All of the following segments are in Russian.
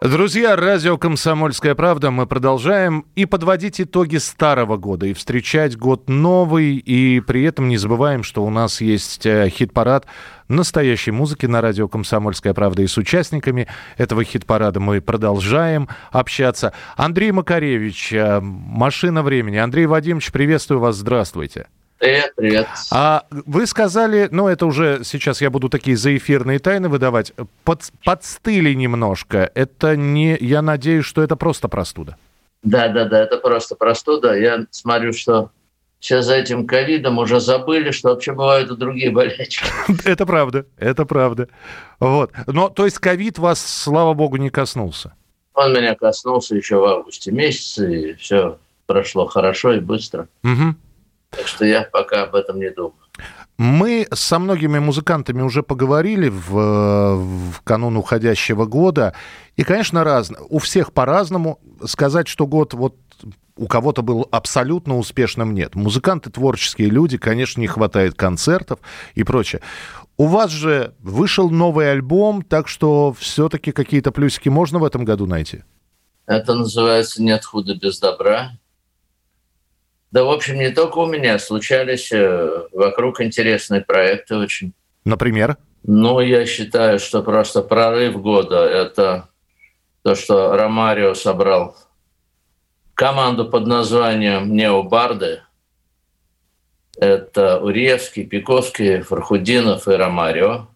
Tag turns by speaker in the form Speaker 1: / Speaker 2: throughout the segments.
Speaker 1: Друзья, радио «Комсомольская правда». Мы продолжаем и подводить итоги старого года, и встречать год новый, и при этом не забываем, что у нас есть э, хит-парад настоящей музыки на радио «Комсомольская правда». И с участниками этого хит-парада мы продолжаем общаться. Андрей Макаревич, э, «Машина времени». Андрей Вадимович, приветствую вас, здравствуйте.
Speaker 2: Привет, привет.
Speaker 1: А вы сказали, ну это уже сейчас я буду такие заэфирные тайны выдавать, под, подстыли немножко. Это не, я надеюсь, что это просто простуда.
Speaker 2: Да, да, да, это просто простуда. Я смотрю, что все за этим ковидом уже забыли, что вообще бывают и другие болячки.
Speaker 1: Это правда, это правда. Вот. Но, то есть ковид вас, слава богу, не коснулся?
Speaker 2: Он меня коснулся еще в августе месяце, и все прошло хорошо и быстро.
Speaker 1: Угу.
Speaker 2: Так что я пока об этом не думаю.
Speaker 1: Мы со многими музыкантами уже поговорили в, в канун уходящего года. И, конечно, разно. У всех по-разному. Сказать, что год вот у кого-то был абсолютно успешным, нет. Музыканты творческие люди, конечно, не хватает концертов и прочее. У вас же вышел новый альбом, так что все-таки какие-то плюсики можно в этом году найти?
Speaker 2: Это называется «Нет худа без добра». Да, в общем, не только у меня. Случались э, вокруг интересные проекты очень.
Speaker 1: Например?
Speaker 2: Ну, я считаю, что просто прорыв года – это то, что Ромарио собрал команду под названием «Необарды». Это Уревский, Пиковский, Фархудинов и Ромарио.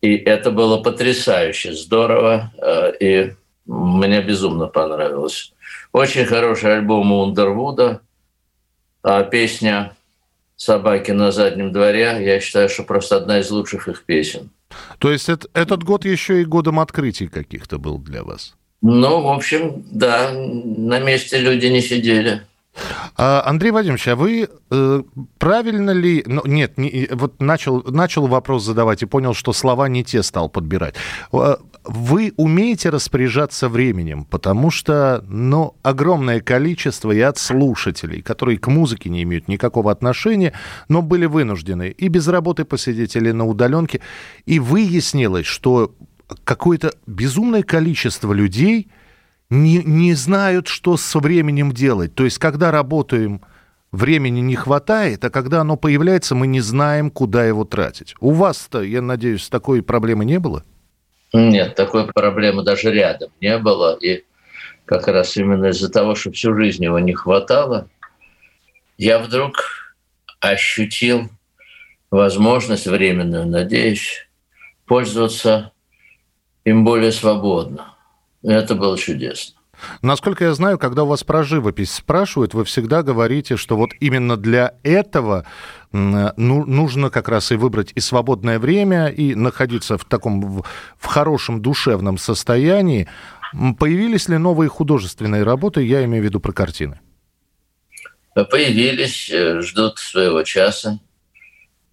Speaker 2: И это было потрясающе здорово, э, и мне безумно понравилось. Очень хороший альбом у Ундервуда – а песня «Собаки на заднем дворе», я считаю, что просто одна из лучших их песен.
Speaker 1: То есть это, этот год еще и годом открытий каких-то был для вас?
Speaker 2: Ну, в общем, да, на месте люди не сидели.
Speaker 1: А, Андрей Вадимович, а вы э, правильно ли... Ну, нет, не, вот начал, начал вопрос задавать и понял, что слова не те стал подбирать. А, вы умеете распоряжаться временем, потому что, ну, огромное количество и от слушателей, которые к музыке не имеют никакого отношения, но были вынуждены и без работы посидеть или на удаленке, и выяснилось, что какое-то безумное количество людей не, не знают, что с временем делать. То есть, когда работаем, времени не хватает, а когда оно появляется, мы не знаем, куда его тратить. У вас-то, я надеюсь, такой проблемы не было?
Speaker 2: Нет, такой проблемы даже рядом не было. И как раз именно из-за того, что всю жизнь его не хватало, я вдруг ощутил возможность временную, надеюсь, пользоваться им более свободно. Это было чудесно.
Speaker 1: Насколько я знаю, когда у вас про живопись спрашивают, вы всегда говорите, что вот именно для этого ну, нужно как раз и выбрать и свободное время, и находиться в таком в хорошем душевном состоянии. Появились ли новые художественные работы? Я имею в виду про картины.
Speaker 2: Появились, э, ждут своего часа.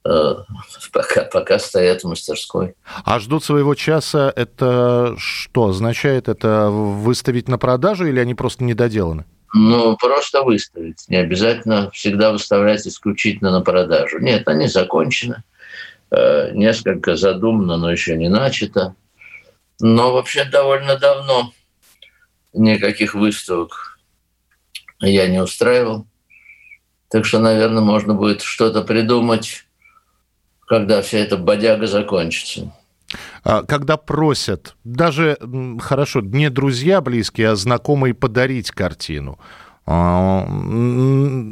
Speaker 2: Э, пока, пока стоят в мастерской.
Speaker 1: А ждут своего часа, это что означает? Это выставить на продажу или они просто недоделаны?
Speaker 2: Ну, просто выставить. Не обязательно всегда выставлять исключительно на продажу. Нет, они закончены. Э, несколько задумано, но еще не начато. Но вообще довольно давно никаких выставок я не устраивал. Так что, наверное, можно будет что-то придумать когда вся эта бодяга закончится.
Speaker 1: А, когда просят, даже, хорошо, не друзья близкие, а знакомые подарить картину, а,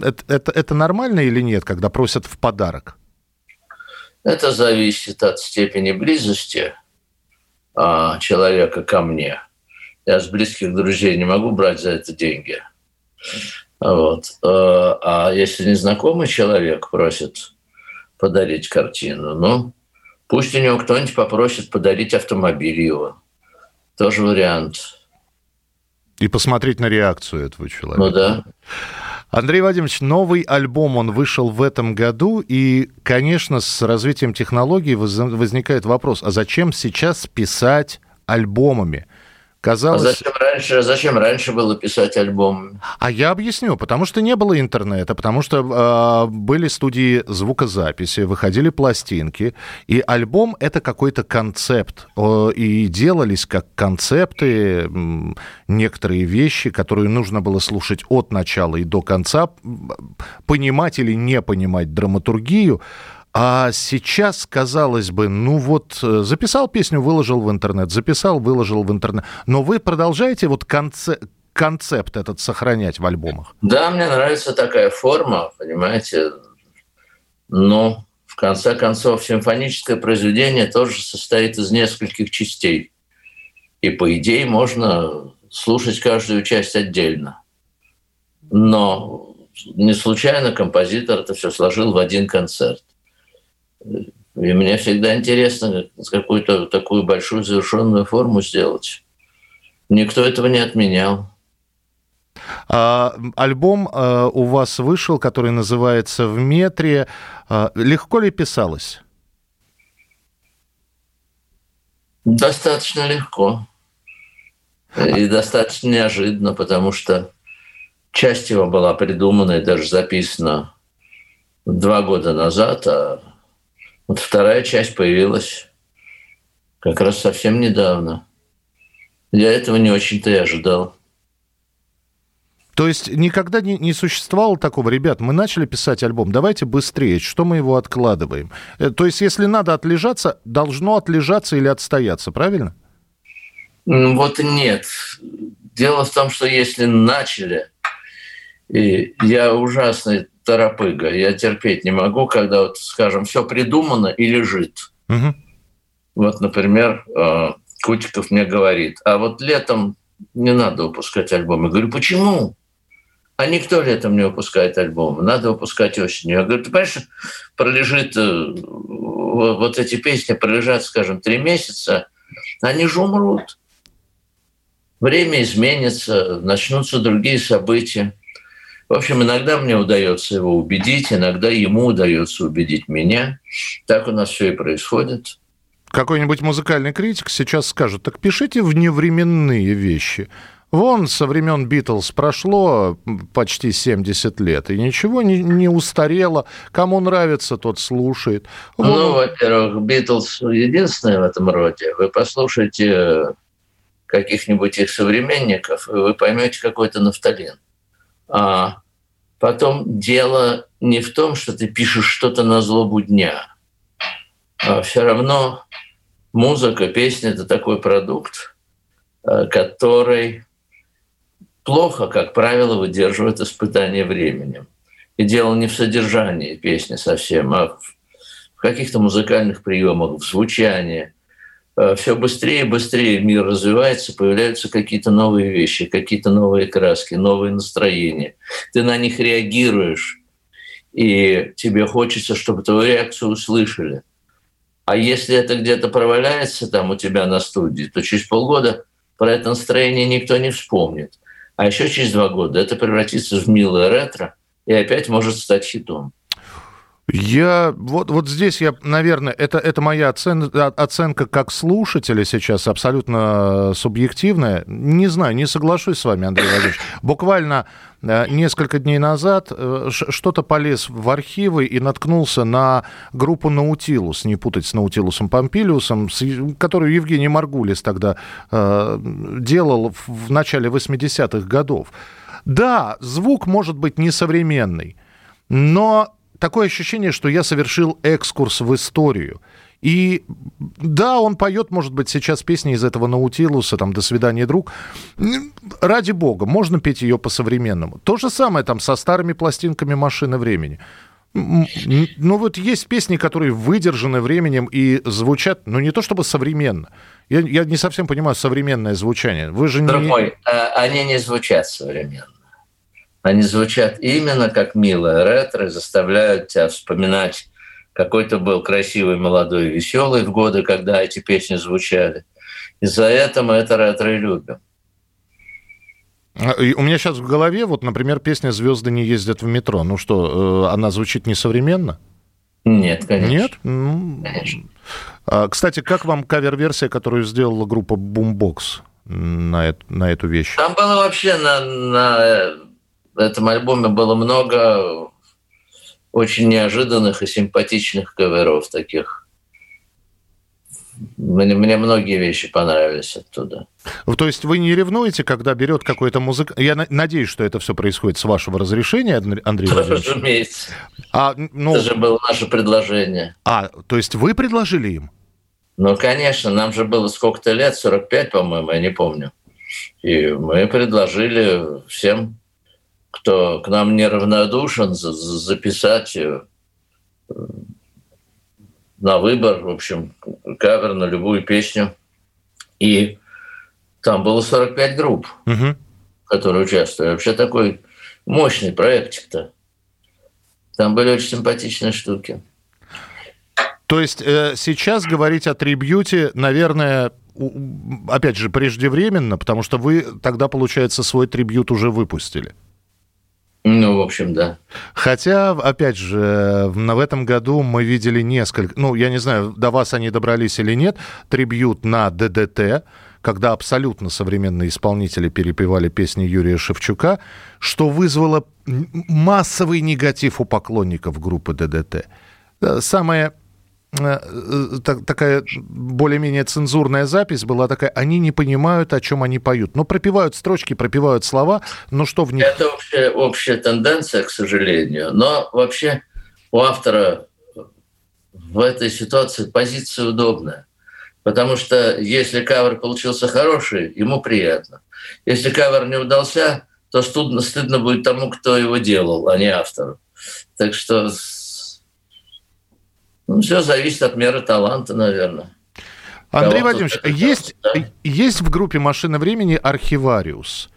Speaker 1: это, это, это нормально или нет, когда просят в подарок?
Speaker 2: Это зависит от степени близости а, человека ко мне. Я с близких друзей не могу брать за это деньги. Вот. А если незнакомый человек просит подарить картину. Ну, пусть у него кто-нибудь попросит подарить автомобиль его. Тоже вариант.
Speaker 1: И посмотреть на реакцию этого человека.
Speaker 2: Ну да.
Speaker 1: Андрей Вадимович, новый альбом, он вышел в этом году, и, конечно, с развитием технологий возникает вопрос, а зачем сейчас писать альбомами? Казалось...
Speaker 2: А зачем раньше, зачем раньше было писать альбом?
Speaker 1: А я объясню. Потому что не было интернета, потому что э, были студии звукозаписи, выходили пластинки, и альбом — это какой-то концепт. Э, и делались как концепты э, некоторые вещи, которые нужно было слушать от начала и до конца, понимать или не понимать драматургию. А сейчас, казалось бы, ну вот э, записал песню, выложил в интернет, записал, выложил в интернет. Но вы продолжаете вот конце концепт этот сохранять в альбомах?
Speaker 2: Да, мне нравится такая форма, понимаете. Но в конце концов симфоническое произведение тоже состоит из нескольких частей. И по идее можно слушать каждую часть отдельно. Но не случайно композитор это все сложил в один концерт. И мне всегда интересно какую-то такую большую завершенную форму сделать. Никто этого не отменял.
Speaker 1: А, альбом а, у вас вышел, который называется «В метре». А, легко ли писалось?
Speaker 2: Достаточно легко. И достаточно неожиданно, потому что часть его была придумана и даже записана два года назад, а вот вторая часть появилась как раз совсем недавно. Я этого не очень-то и ожидал.
Speaker 1: То есть никогда не, не существовало такого, ребят, мы начали писать альбом, давайте быстрее, что мы его откладываем? Э, то есть если надо отлежаться, должно отлежаться или отстояться, правильно?
Speaker 2: Вот нет. Дело в том, что если начали, и я ужасный торопыга. Я терпеть не могу, когда, вот, скажем, все придумано и лежит. Угу. Вот, например, э, Кутиков мне говорит, а вот летом не надо выпускать альбом. Я говорю, почему? А никто летом не выпускает альбом. Надо выпускать осенью. Я говорю, ты понимаешь, пролежит, э, вот эти песни пролежат, скажем, три месяца, они же умрут. Время изменится, начнутся другие события. В общем, иногда мне удается его убедить, иногда ему удается убедить меня. Так у нас все и происходит.
Speaker 1: Какой-нибудь музыкальный критик сейчас скажет, так пишите вневременные вещи. Вон со времен Битлз прошло почти 70 лет, и ничего не, не устарело. Кому нравится, тот слушает.
Speaker 2: Вон... Ну, во-первых, Битлз единственные в этом роде. Вы послушайте каких-нибудь их современников, и вы поймете какой-то нафталин. А потом дело не в том, что ты пишешь что-то на злобу дня. А все равно музыка, песня — это такой продукт, э, который плохо, как правило, выдерживает испытание временем. И дело не в содержании песни совсем, а в каких-то музыкальных приемах, в звучании, все быстрее и быстрее мир развивается, появляются какие-то новые вещи, какие-то новые краски, новые настроения. Ты на них реагируешь, и тебе хочется, чтобы твою реакцию услышали. А если это где-то проваляется там у тебя на студии, то через полгода про это настроение никто не вспомнит. А еще через два года это превратится в милое ретро и опять может стать хитом.
Speaker 1: Я вот, вот здесь я, наверное, это, это моя оцен, оценка как слушателя сейчас абсолютно субъективная. Не знаю, не соглашусь с вами, Андрей Владимирович. Буквально э, несколько дней назад э, что-то полез в архивы и наткнулся на группу «Наутилус», не путать с «Наутилусом Помпилиусом», которую Евгений Маргулис тогда э, делал в начале 80-х годов. Да, звук может быть несовременный, но такое ощущение, что я совершил экскурс в историю. И да, он поет, может быть, сейчас песни из этого Наутилуса, там «До свидания, друг». Ради бога, можно петь ее по-современному. То же самое там со старыми пластинками «Машины времени». Ну вот есть песни, которые выдержаны временем и звучат, ну не то чтобы современно. Я, я не совсем понимаю современное звучание. Вы же
Speaker 2: Друг не... а, они не звучат современно. Они звучат именно как милое ретро, заставляют тебя вспоминать, какой то был красивый, молодой, веселый в годы, когда эти песни звучали. Из-за этого мы это ретро и любим.
Speaker 1: А, у меня сейчас в голове, вот, например, песня «Звезды не ездят в метро». Ну что, э, она звучит несовременно?
Speaker 2: Нет, конечно.
Speaker 1: Нет? Ну, конечно. А, кстати, как вам кавер-версия, которую сделала группа Boombox? на, эту, на эту вещь?
Speaker 2: Там было вообще на, на этом альбоме было много очень неожиданных и симпатичных каверов таких мне, мне многие вещи понравились оттуда.
Speaker 1: То есть вы не ревнуете, когда берет какой-то музык... Я надеюсь, что это все происходит с вашего разрешения, Андрей Владимирович?
Speaker 2: Разумеется. А, ну... Это же было наше предложение.
Speaker 1: А, то есть вы предложили им?
Speaker 2: Ну, конечно, нам же было сколько-то лет, 45, по-моему, я не помню. И мы предложили всем, кто к нам неравнодушен, записать э, на выбор, в общем, кавер на любую песню. И там было 45 групп, угу. которые участвовали. Вообще такой мощный проектик-то. Там были очень симпатичные штуки.
Speaker 1: То есть э, сейчас говорить о трибьюте, наверное, опять же, преждевременно, потому что вы тогда, получается, свой трибьют уже выпустили.
Speaker 2: Ну, в общем, да.
Speaker 1: Хотя, опять же, в этом году мы видели несколько, ну, я не знаю, до вас они добрались или нет, трибьют на ДДТ, когда абсолютно современные исполнители перепевали песни Юрия Шевчука, что вызвало массовый негатив у поклонников группы ДДТ. Э, самое Э, э, такая более-менее цензурная запись была такая, они не понимают, о чем они поют. Ну, пропивают строчки, пропивают слова, но что в них...
Speaker 2: Это общая, общая тенденция, к сожалению. Но вообще у автора в этой ситуации позиция удобная. Потому что если кавер получился хороший, ему приятно. Если кавер не удался, то стыдно, стыдно будет тому, кто его делал, а не автору. Так что ну, все зависит от меры таланта, наверное.
Speaker 1: Андрей Кого Владимирович, есть, да? есть в группе «Машина времени» архивариус,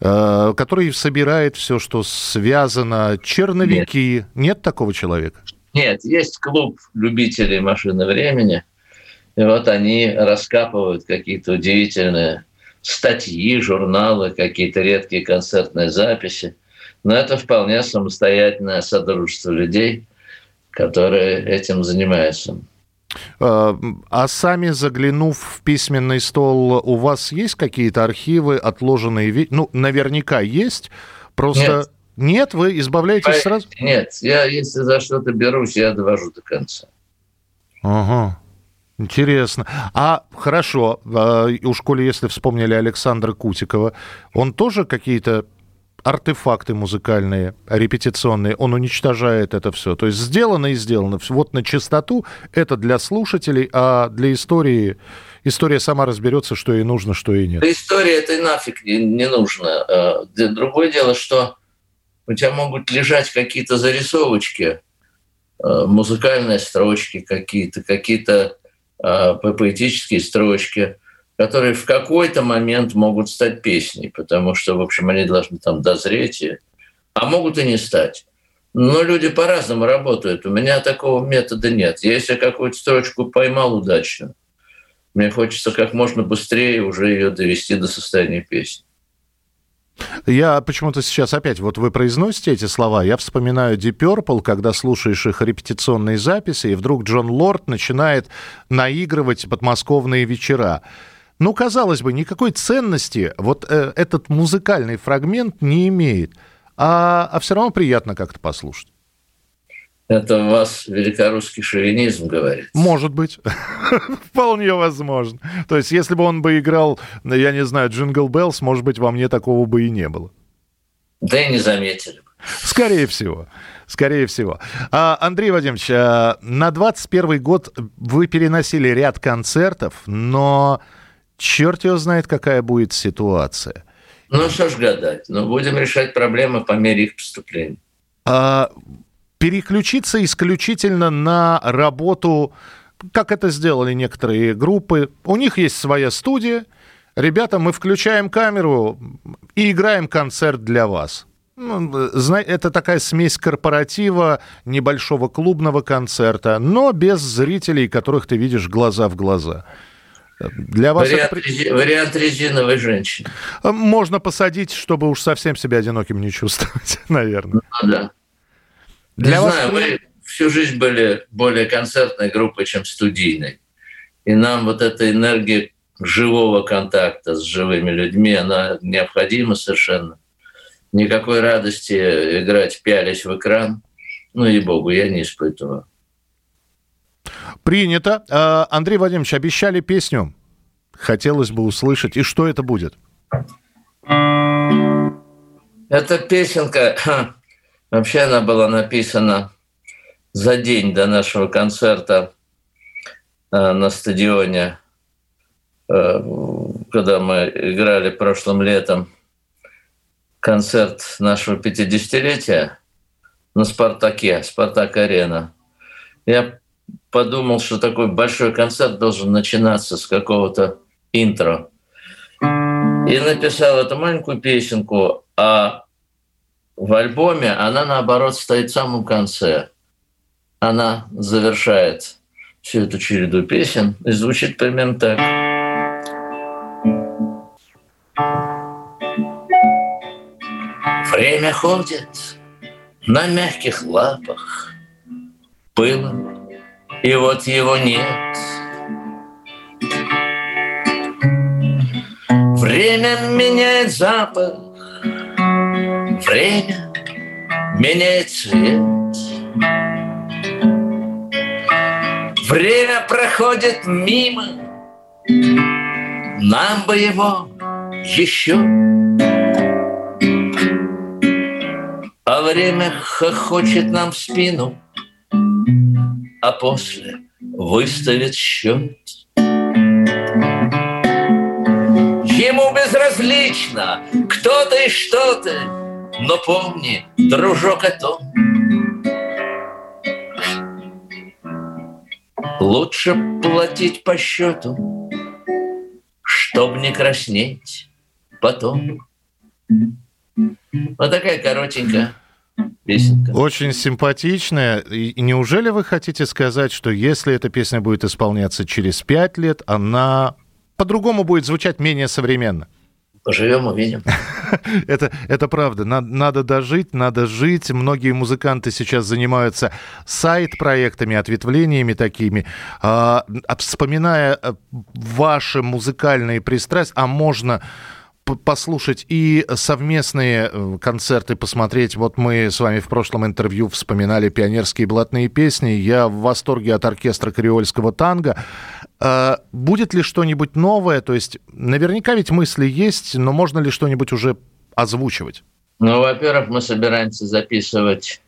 Speaker 1: э, который собирает все, что связано, черновики. Нет, Нет такого человека?
Speaker 2: Нет, есть клуб любителей «Машины времени», и вот они раскапывают какие-то удивительные статьи, журналы, какие-то редкие концертные записи. Но это вполне самостоятельное содружество людей – которые этим занимаются.
Speaker 1: А, а сами заглянув в письменный стол, у вас есть какие-то архивы, отложенные? Ну, наверняка есть. Просто нет, нет вы избавляетесь сразу?
Speaker 2: Нет, я если за что-то берусь, я довожу до конца.
Speaker 1: Ага. Интересно. А хорошо, а, уж коли если вспомнили Александра Кутикова, он тоже какие-то артефакты музыкальные, репетиционные, он уничтожает это все. То есть сделано и сделано. Вот на чистоту это для слушателей, а для истории история сама разберется, что ей нужно, что ей нет.
Speaker 2: История это нафиг не, не нужно. А, другое дело, что у тебя могут лежать какие-то зарисовочки, а, музыкальные строчки какие-то, какие-то а, поэтические строчки – которые в какой-то момент могут стать песней, потому что, в общем, они должны там дозреть, а могут и не стать. Но люди по-разному работают. У меня такого метода нет. Если какую-то строчку поймал удачно, мне хочется как можно быстрее уже ее довести до состояния песни.
Speaker 1: Я почему-то сейчас опять, вот вы произносите эти слова, я вспоминаю Deep Purple, когда слушаешь их репетиционные записи, и вдруг Джон Лорд начинает наигрывать подмосковные вечера. Ну, казалось бы, никакой ценности вот э, этот музыкальный фрагмент не имеет, а, а все равно приятно как-то послушать.
Speaker 2: Это у вас великорусский шовинизм говорит.
Speaker 1: Может быть. Вполне возможно. То есть, если бы он бы играл, я не знаю, Jingle Bells, может быть, во мне такого бы и не было.
Speaker 2: Да и не заметили бы.
Speaker 1: Скорее всего. Скорее всего. А, Андрей Вадимович, а, на 21 год вы переносили ряд концертов, но черт его знает, какая будет ситуация.
Speaker 2: Ну, что ж гадать. Ну, будем решать проблемы по мере их поступления.
Speaker 1: А, переключиться исключительно на работу, как это сделали некоторые группы. У них есть своя студия. Ребята, мы включаем камеру и играем концерт для вас. Ну, это такая смесь корпоратива, небольшого клубного концерта, но без зрителей, которых ты видишь глаза в глаза.
Speaker 2: Для вас вариант, это... Рези... вариант резиновой женщины.
Speaker 1: А, можно посадить, чтобы уж совсем себя одиноким не чувствовать, наверное.
Speaker 2: Ну, да. Для не вас... знаю, мы всю жизнь были более концертной группой, чем студийной. И нам вот эта энергия живого контакта с живыми людьми, она необходима совершенно. Никакой радости играть, пялись в экран, ну и богу, я не испытываю.
Speaker 1: Принято. А, Андрей Вадимович, обещали песню. Хотелось бы услышать. И что это будет?
Speaker 2: Эта песенка, вообще она была написана за день до нашего концерта э, на стадионе, э, когда мы играли прошлым летом концерт нашего 50-летия на «Спартаке», «Спартак-арена». Я подумал, что такой большой концерт должен начинаться с какого-то интро. И написал эту маленькую песенку, а в альбоме она, наоборот, стоит в самом конце. Она завершает всю эту череду песен и звучит примерно так. Время ходит на мягких лапах, пылом и вот его нет. Время меняет запах, время меняет цвет. Время проходит мимо, нам бы его еще. А время хохочет нам в спину – а после выставит счет. Ему безразлично, кто ты и что ты, но помни, дружок, о том, Лучше платить по счету, чтоб не краснеть потом. Вот такая коротенькая песенка.
Speaker 1: Очень симпатичная. И неужели вы хотите сказать, что если эта песня будет исполняться через пять лет, она по-другому будет звучать менее современно?
Speaker 2: Поживем, увидим.
Speaker 1: это, это правда. Надо, надо дожить, надо жить. Многие музыканты сейчас занимаются сайт-проектами, ответвлениями такими. А, вспоминая э, ваши музыкальные пристрастия, а можно послушать и совместные э, концерты посмотреть. Вот мы с вами в прошлом интервью вспоминали пионерские блатные песни. Я в восторге от оркестра креольского танго. А будет ли что-нибудь новое? То есть наверняка ведь мысли есть, но можно ли что-нибудь уже озвучивать?
Speaker 2: Ну, во-первых, мы собираемся записывать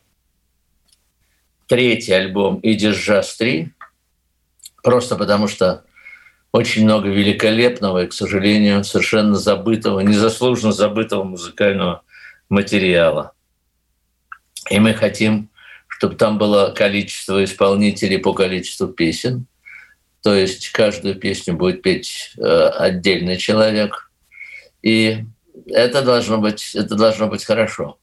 Speaker 2: третий альбом «Идиш Джаз 3», просто потому что очень много великолепного и, к сожалению, совершенно забытого, незаслуженно забытого музыкального материала. И мы хотим, чтобы там было количество исполнителей по количеству песен. То есть каждую песню будет петь э, отдельный человек. И это должно быть, это должно быть хорошо.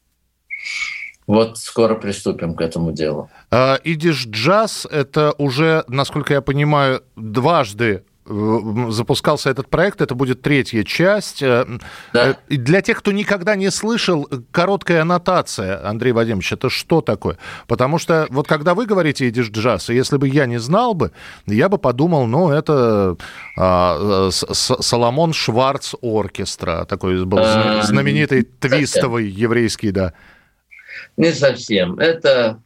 Speaker 2: Вот скоро приступим к этому делу.
Speaker 1: Идиш джаз – это уже, насколько я понимаю, дважды запускался этот проект, это будет третья часть. Э, да. Э, для тех, кто никогда не слышал, короткая аннотация, Андрей Вадимович, это что такое? Потому что вот когда вы говорите «идиш джаз», если бы я не знал бы, я бы подумал, ну, это а, Соломон Шварц оркестра, такой был а, знаменитый твистовый еврейский, да.
Speaker 2: Не совсем. Это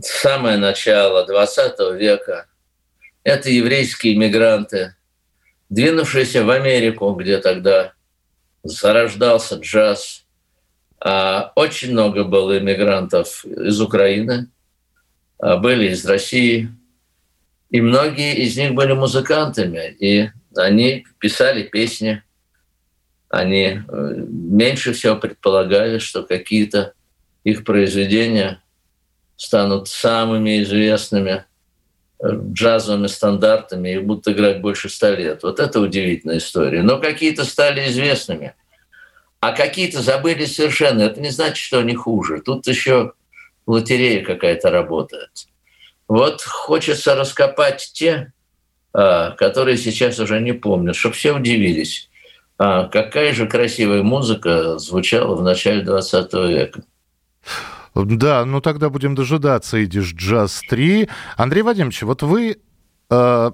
Speaker 2: самое начало 20 века – это еврейские иммигранты, двинувшиеся в Америку, где тогда зарождался джаз. А очень много было иммигрантов из Украины, а были из России. И многие из них были музыкантами, и они писали песни. Они э, меньше всего предполагали, что какие-то их произведения станут самыми известными – джазовыми стандартами, их будут играть больше ста лет. Вот это удивительная история. Но какие-то стали известными, а какие-то забыли совершенно. Это не значит, что они хуже. Тут еще лотерея какая-то работает. Вот хочется раскопать те, а, которые сейчас уже не помнят, чтобы все удивились. А какая же красивая музыка звучала в начале 20 века.
Speaker 1: Да, ну тогда будем дожидаться «Идиш Джаз 3». Андрей Вадимович, вот вы э,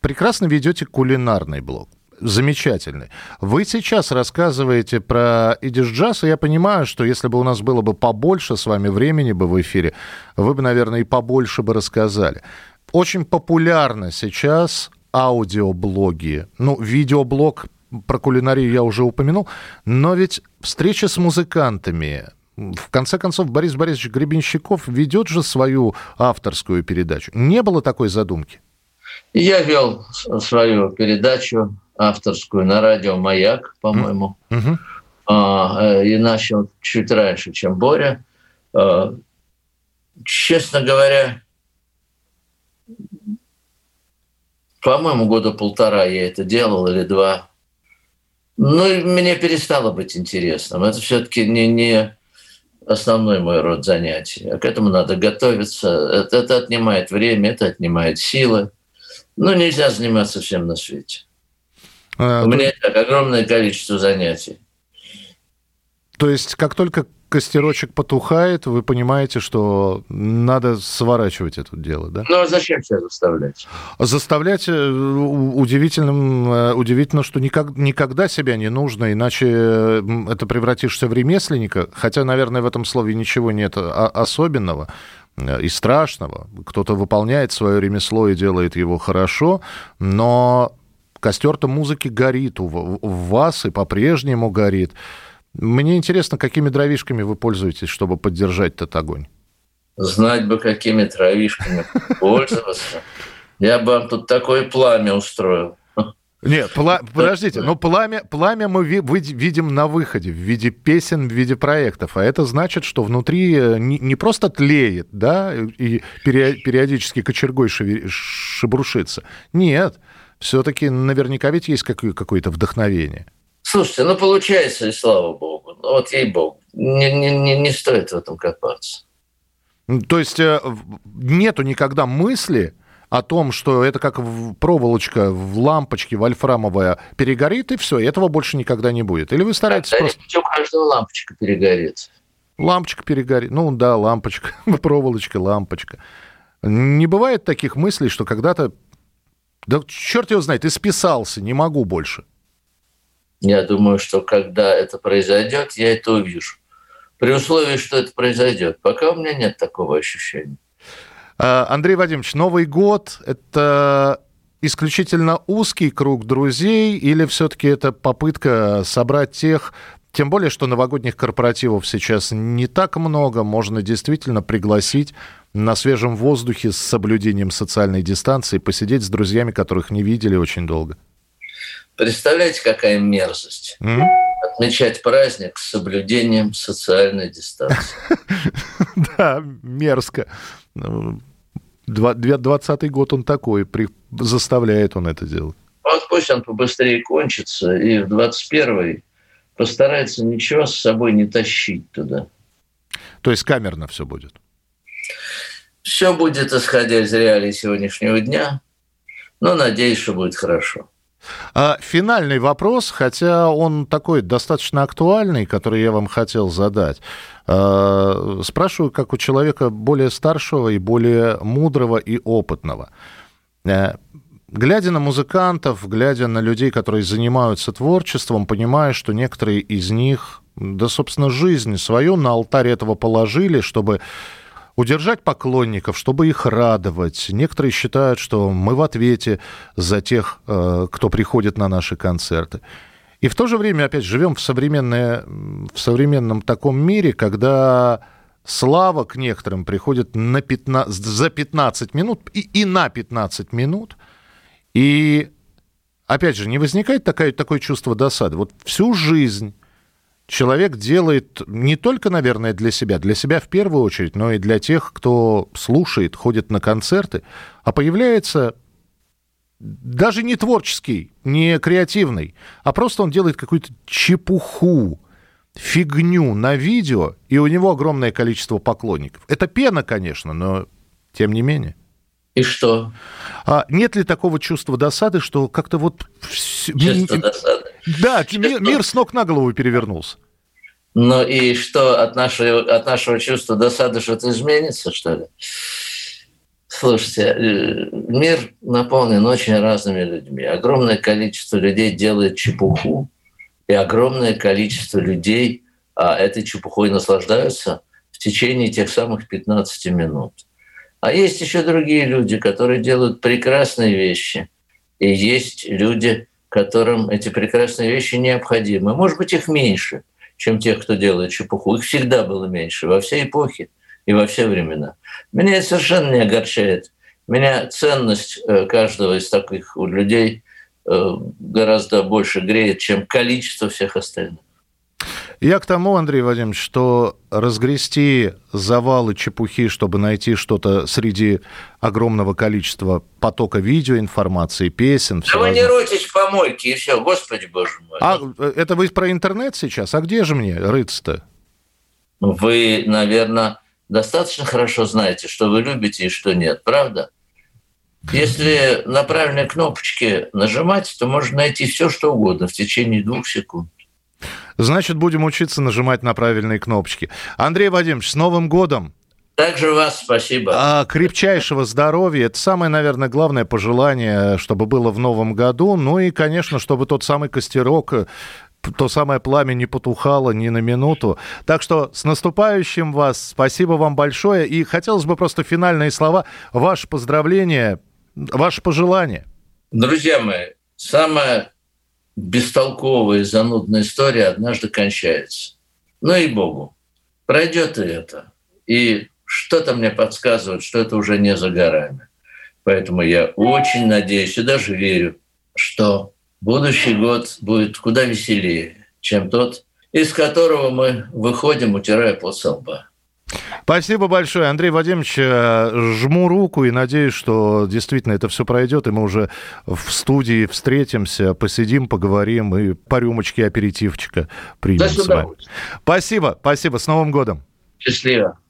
Speaker 1: прекрасно ведете кулинарный блог замечательный. Вы сейчас рассказываете про идиш джаз, и я понимаю, что если бы у нас было бы побольше с вами времени бы в эфире, вы бы, наверное, и побольше бы рассказали. Очень популярно сейчас аудиоблоги. Ну, видеоблог про кулинарию я уже упомянул, но ведь встреча с музыкантами, в конце концов, Борис Борисович Гребенщиков ведет же свою авторскую передачу. Не было такой задумки?
Speaker 2: Я вел свою передачу авторскую на радио «Маяк», по-моему, mm-hmm. и начал чуть раньше, чем Боря. А, честно говоря, по-моему, года полтора я это делал или два. Ну, мне перестало быть интересным. Это все-таки не, не основной мой род занятий. А к этому надо готовиться. Это, это отнимает время, это отнимает силы. Ну, нельзя заниматься всем на свете. А, У меня так огромное количество занятий.
Speaker 1: То есть, как только костерочек потухает, вы понимаете, что надо сворачивать это дело, да?
Speaker 2: Ну, а зачем себя заставлять?
Speaker 1: Заставлять э, удивительным, э, удивительно, что никак, никогда себя не нужно, иначе это превратишься в ремесленника, хотя, наверное, в этом слове ничего нет особенного э, и страшного. Кто-то выполняет свое ремесло и делает его хорошо, но костер-то музыки горит у вас и по-прежнему горит. Мне интересно, какими дровишками вы пользуетесь, чтобы поддержать этот огонь?
Speaker 2: Знать бы, какими дровишками пользоваться. Я бы вам тут такое пламя устроил.
Speaker 1: Нет, пла... подождите, но пламя, пламя мы ви- видим на выходе в виде песен, в виде проектов, а это значит, что внутри э, не, не просто тлеет, да, и периодически кочергой шебрушится. Нет, все-таки наверняка ведь есть какое-то вдохновение.
Speaker 2: Слушайте, ну получается, и слава богу. Ну вот ей-богу. Не, не, не стоит в этом копаться.
Speaker 1: То есть э, нету никогда мысли о том, что это как проволочка в лампочке вольфрамовая перегорит, и все, и этого больше никогда не будет. Или вы стараетесь Когда просто...
Speaker 2: У каждого лампочка перегорит.
Speaker 1: Лампочка перегорит. Ну да, лампочка, проволочка, лампочка. Не бывает таких мыслей, что когда-то да черт его знает, ты списался, не могу больше.
Speaker 2: Я думаю, что когда это произойдет, я это увижу. При условии, что это произойдет. Пока у меня нет такого ощущения.
Speaker 1: А, Андрей Вадимович, Новый год – это исключительно узкий круг друзей или все-таки это попытка собрать тех, тем более, что новогодних корпоративов сейчас не так много, можно действительно пригласить на свежем воздухе с соблюдением социальной дистанции, посидеть с друзьями, которых не видели очень долго.
Speaker 2: Представляете, какая мерзость? Mm-hmm. Отмечать праздник с соблюдением социальной дистанции.
Speaker 1: Да, мерзко. Двадцатый год он такой, заставляет он это делать.
Speaker 2: Вот пусть он побыстрее кончится, и в 21-й постарается ничего с собой не тащить туда.
Speaker 1: То есть камерно все будет?
Speaker 2: Все будет исходя из реалий сегодняшнего дня, но надеюсь, что будет хорошо.
Speaker 1: А финальный вопрос, хотя он такой достаточно актуальный, который я вам хотел задать. А, спрашиваю, как у человека более старшего и более мудрого и опытного. Э, глядя на музыкантов, глядя на людей, которые занимаются творчеством, понимаю, что некоторые из них, да, собственно, жизнь свою на алтарь этого положили, чтобы удержать поклонников, чтобы их радовать. Некоторые считают, что мы в ответе за тех, э, кто приходит на наши концерты. И в то же время, опять, живем в, современное, в современном таком мире, когда слава к некоторым приходит на 15, за 15 минут и, и на 15 минут. И, опять же, не возникает такое, такое чувство досады. Вот всю жизнь человек делает не только, наверное, для себя, для себя в первую очередь, но и для тех, кто слушает, ходит на концерты, а появляется даже не творческий, не креативный, а просто он делает какую-то чепуху, фигню на видео, и у него огромное количество поклонников. Это пена, конечно, но тем не менее.
Speaker 2: И что?
Speaker 1: А нет ли такого чувства досады, что как-то вот...
Speaker 2: Чувство досады.
Speaker 1: Да, мир с ног на голову перевернулся.
Speaker 2: Ну и что, от нашего, от нашего чувства досады что-то изменится, что ли? Слушайте, э, мир наполнен очень разными людьми. Огромное количество людей делает чепуху, и огромное количество людей а, этой чепухой наслаждаются в течение тех самых 15 минут. А есть еще другие люди, которые делают прекрасные вещи. И есть люди, которым эти прекрасные вещи необходимы. Может быть, их меньше, чем тех, кто делает чепуху. Их всегда было меньше во все эпохи и во все времена. Меня это совершенно не огорчает. Меня ценность э, каждого из таких людей э, гораздо больше греет, чем количество всех остальных.
Speaker 1: Я к тому, Андрей Вадимович, что разгрести завалы чепухи, чтобы найти что-то среди огромного количества потока видеоинформации, песен.
Speaker 2: Да вы не ройтесь в помойке, и все, господи боже мой.
Speaker 1: А э, это вы про интернет сейчас? А где же мне рыться-то?
Speaker 2: Вы, наверное, достаточно хорошо знаете, что вы любите и что нет, правда? Если на правильные кнопочки нажимать, то можно найти все, что угодно в течение двух секунд.
Speaker 1: Значит, будем учиться нажимать на правильные кнопочки. Андрей Вадимович, с Новым годом!
Speaker 2: Также вас спасибо.
Speaker 1: А, крепчайшего здоровья. Это самое, наверное, главное пожелание, чтобы было в новом году. Ну и, конечно, чтобы тот самый костерок то самое пламя не потухало ни на минуту. Так что с наступающим вас. Спасибо вам большое. И хотелось бы просто финальные слова. Ваше поздравление, ваше пожелание.
Speaker 2: Друзья мои, самое бестолковая и занудная история однажды кончается. Ну и богу, пройдет и это. И что-то мне подсказывает, что это уже не за горами. Поэтому я очень надеюсь и даже верю, что будущий год будет куда веселее, чем тот, из которого мы выходим, утирая пот лба.
Speaker 1: Спасибо большое, Андрей Вадимович. Э, жму руку и надеюсь, что действительно это все пройдет, и мы уже в студии встретимся, посидим, поговорим и по рюмочке аперитивчика примем с вами. Спасибо, спасибо. С Новым годом.
Speaker 2: Счастливо.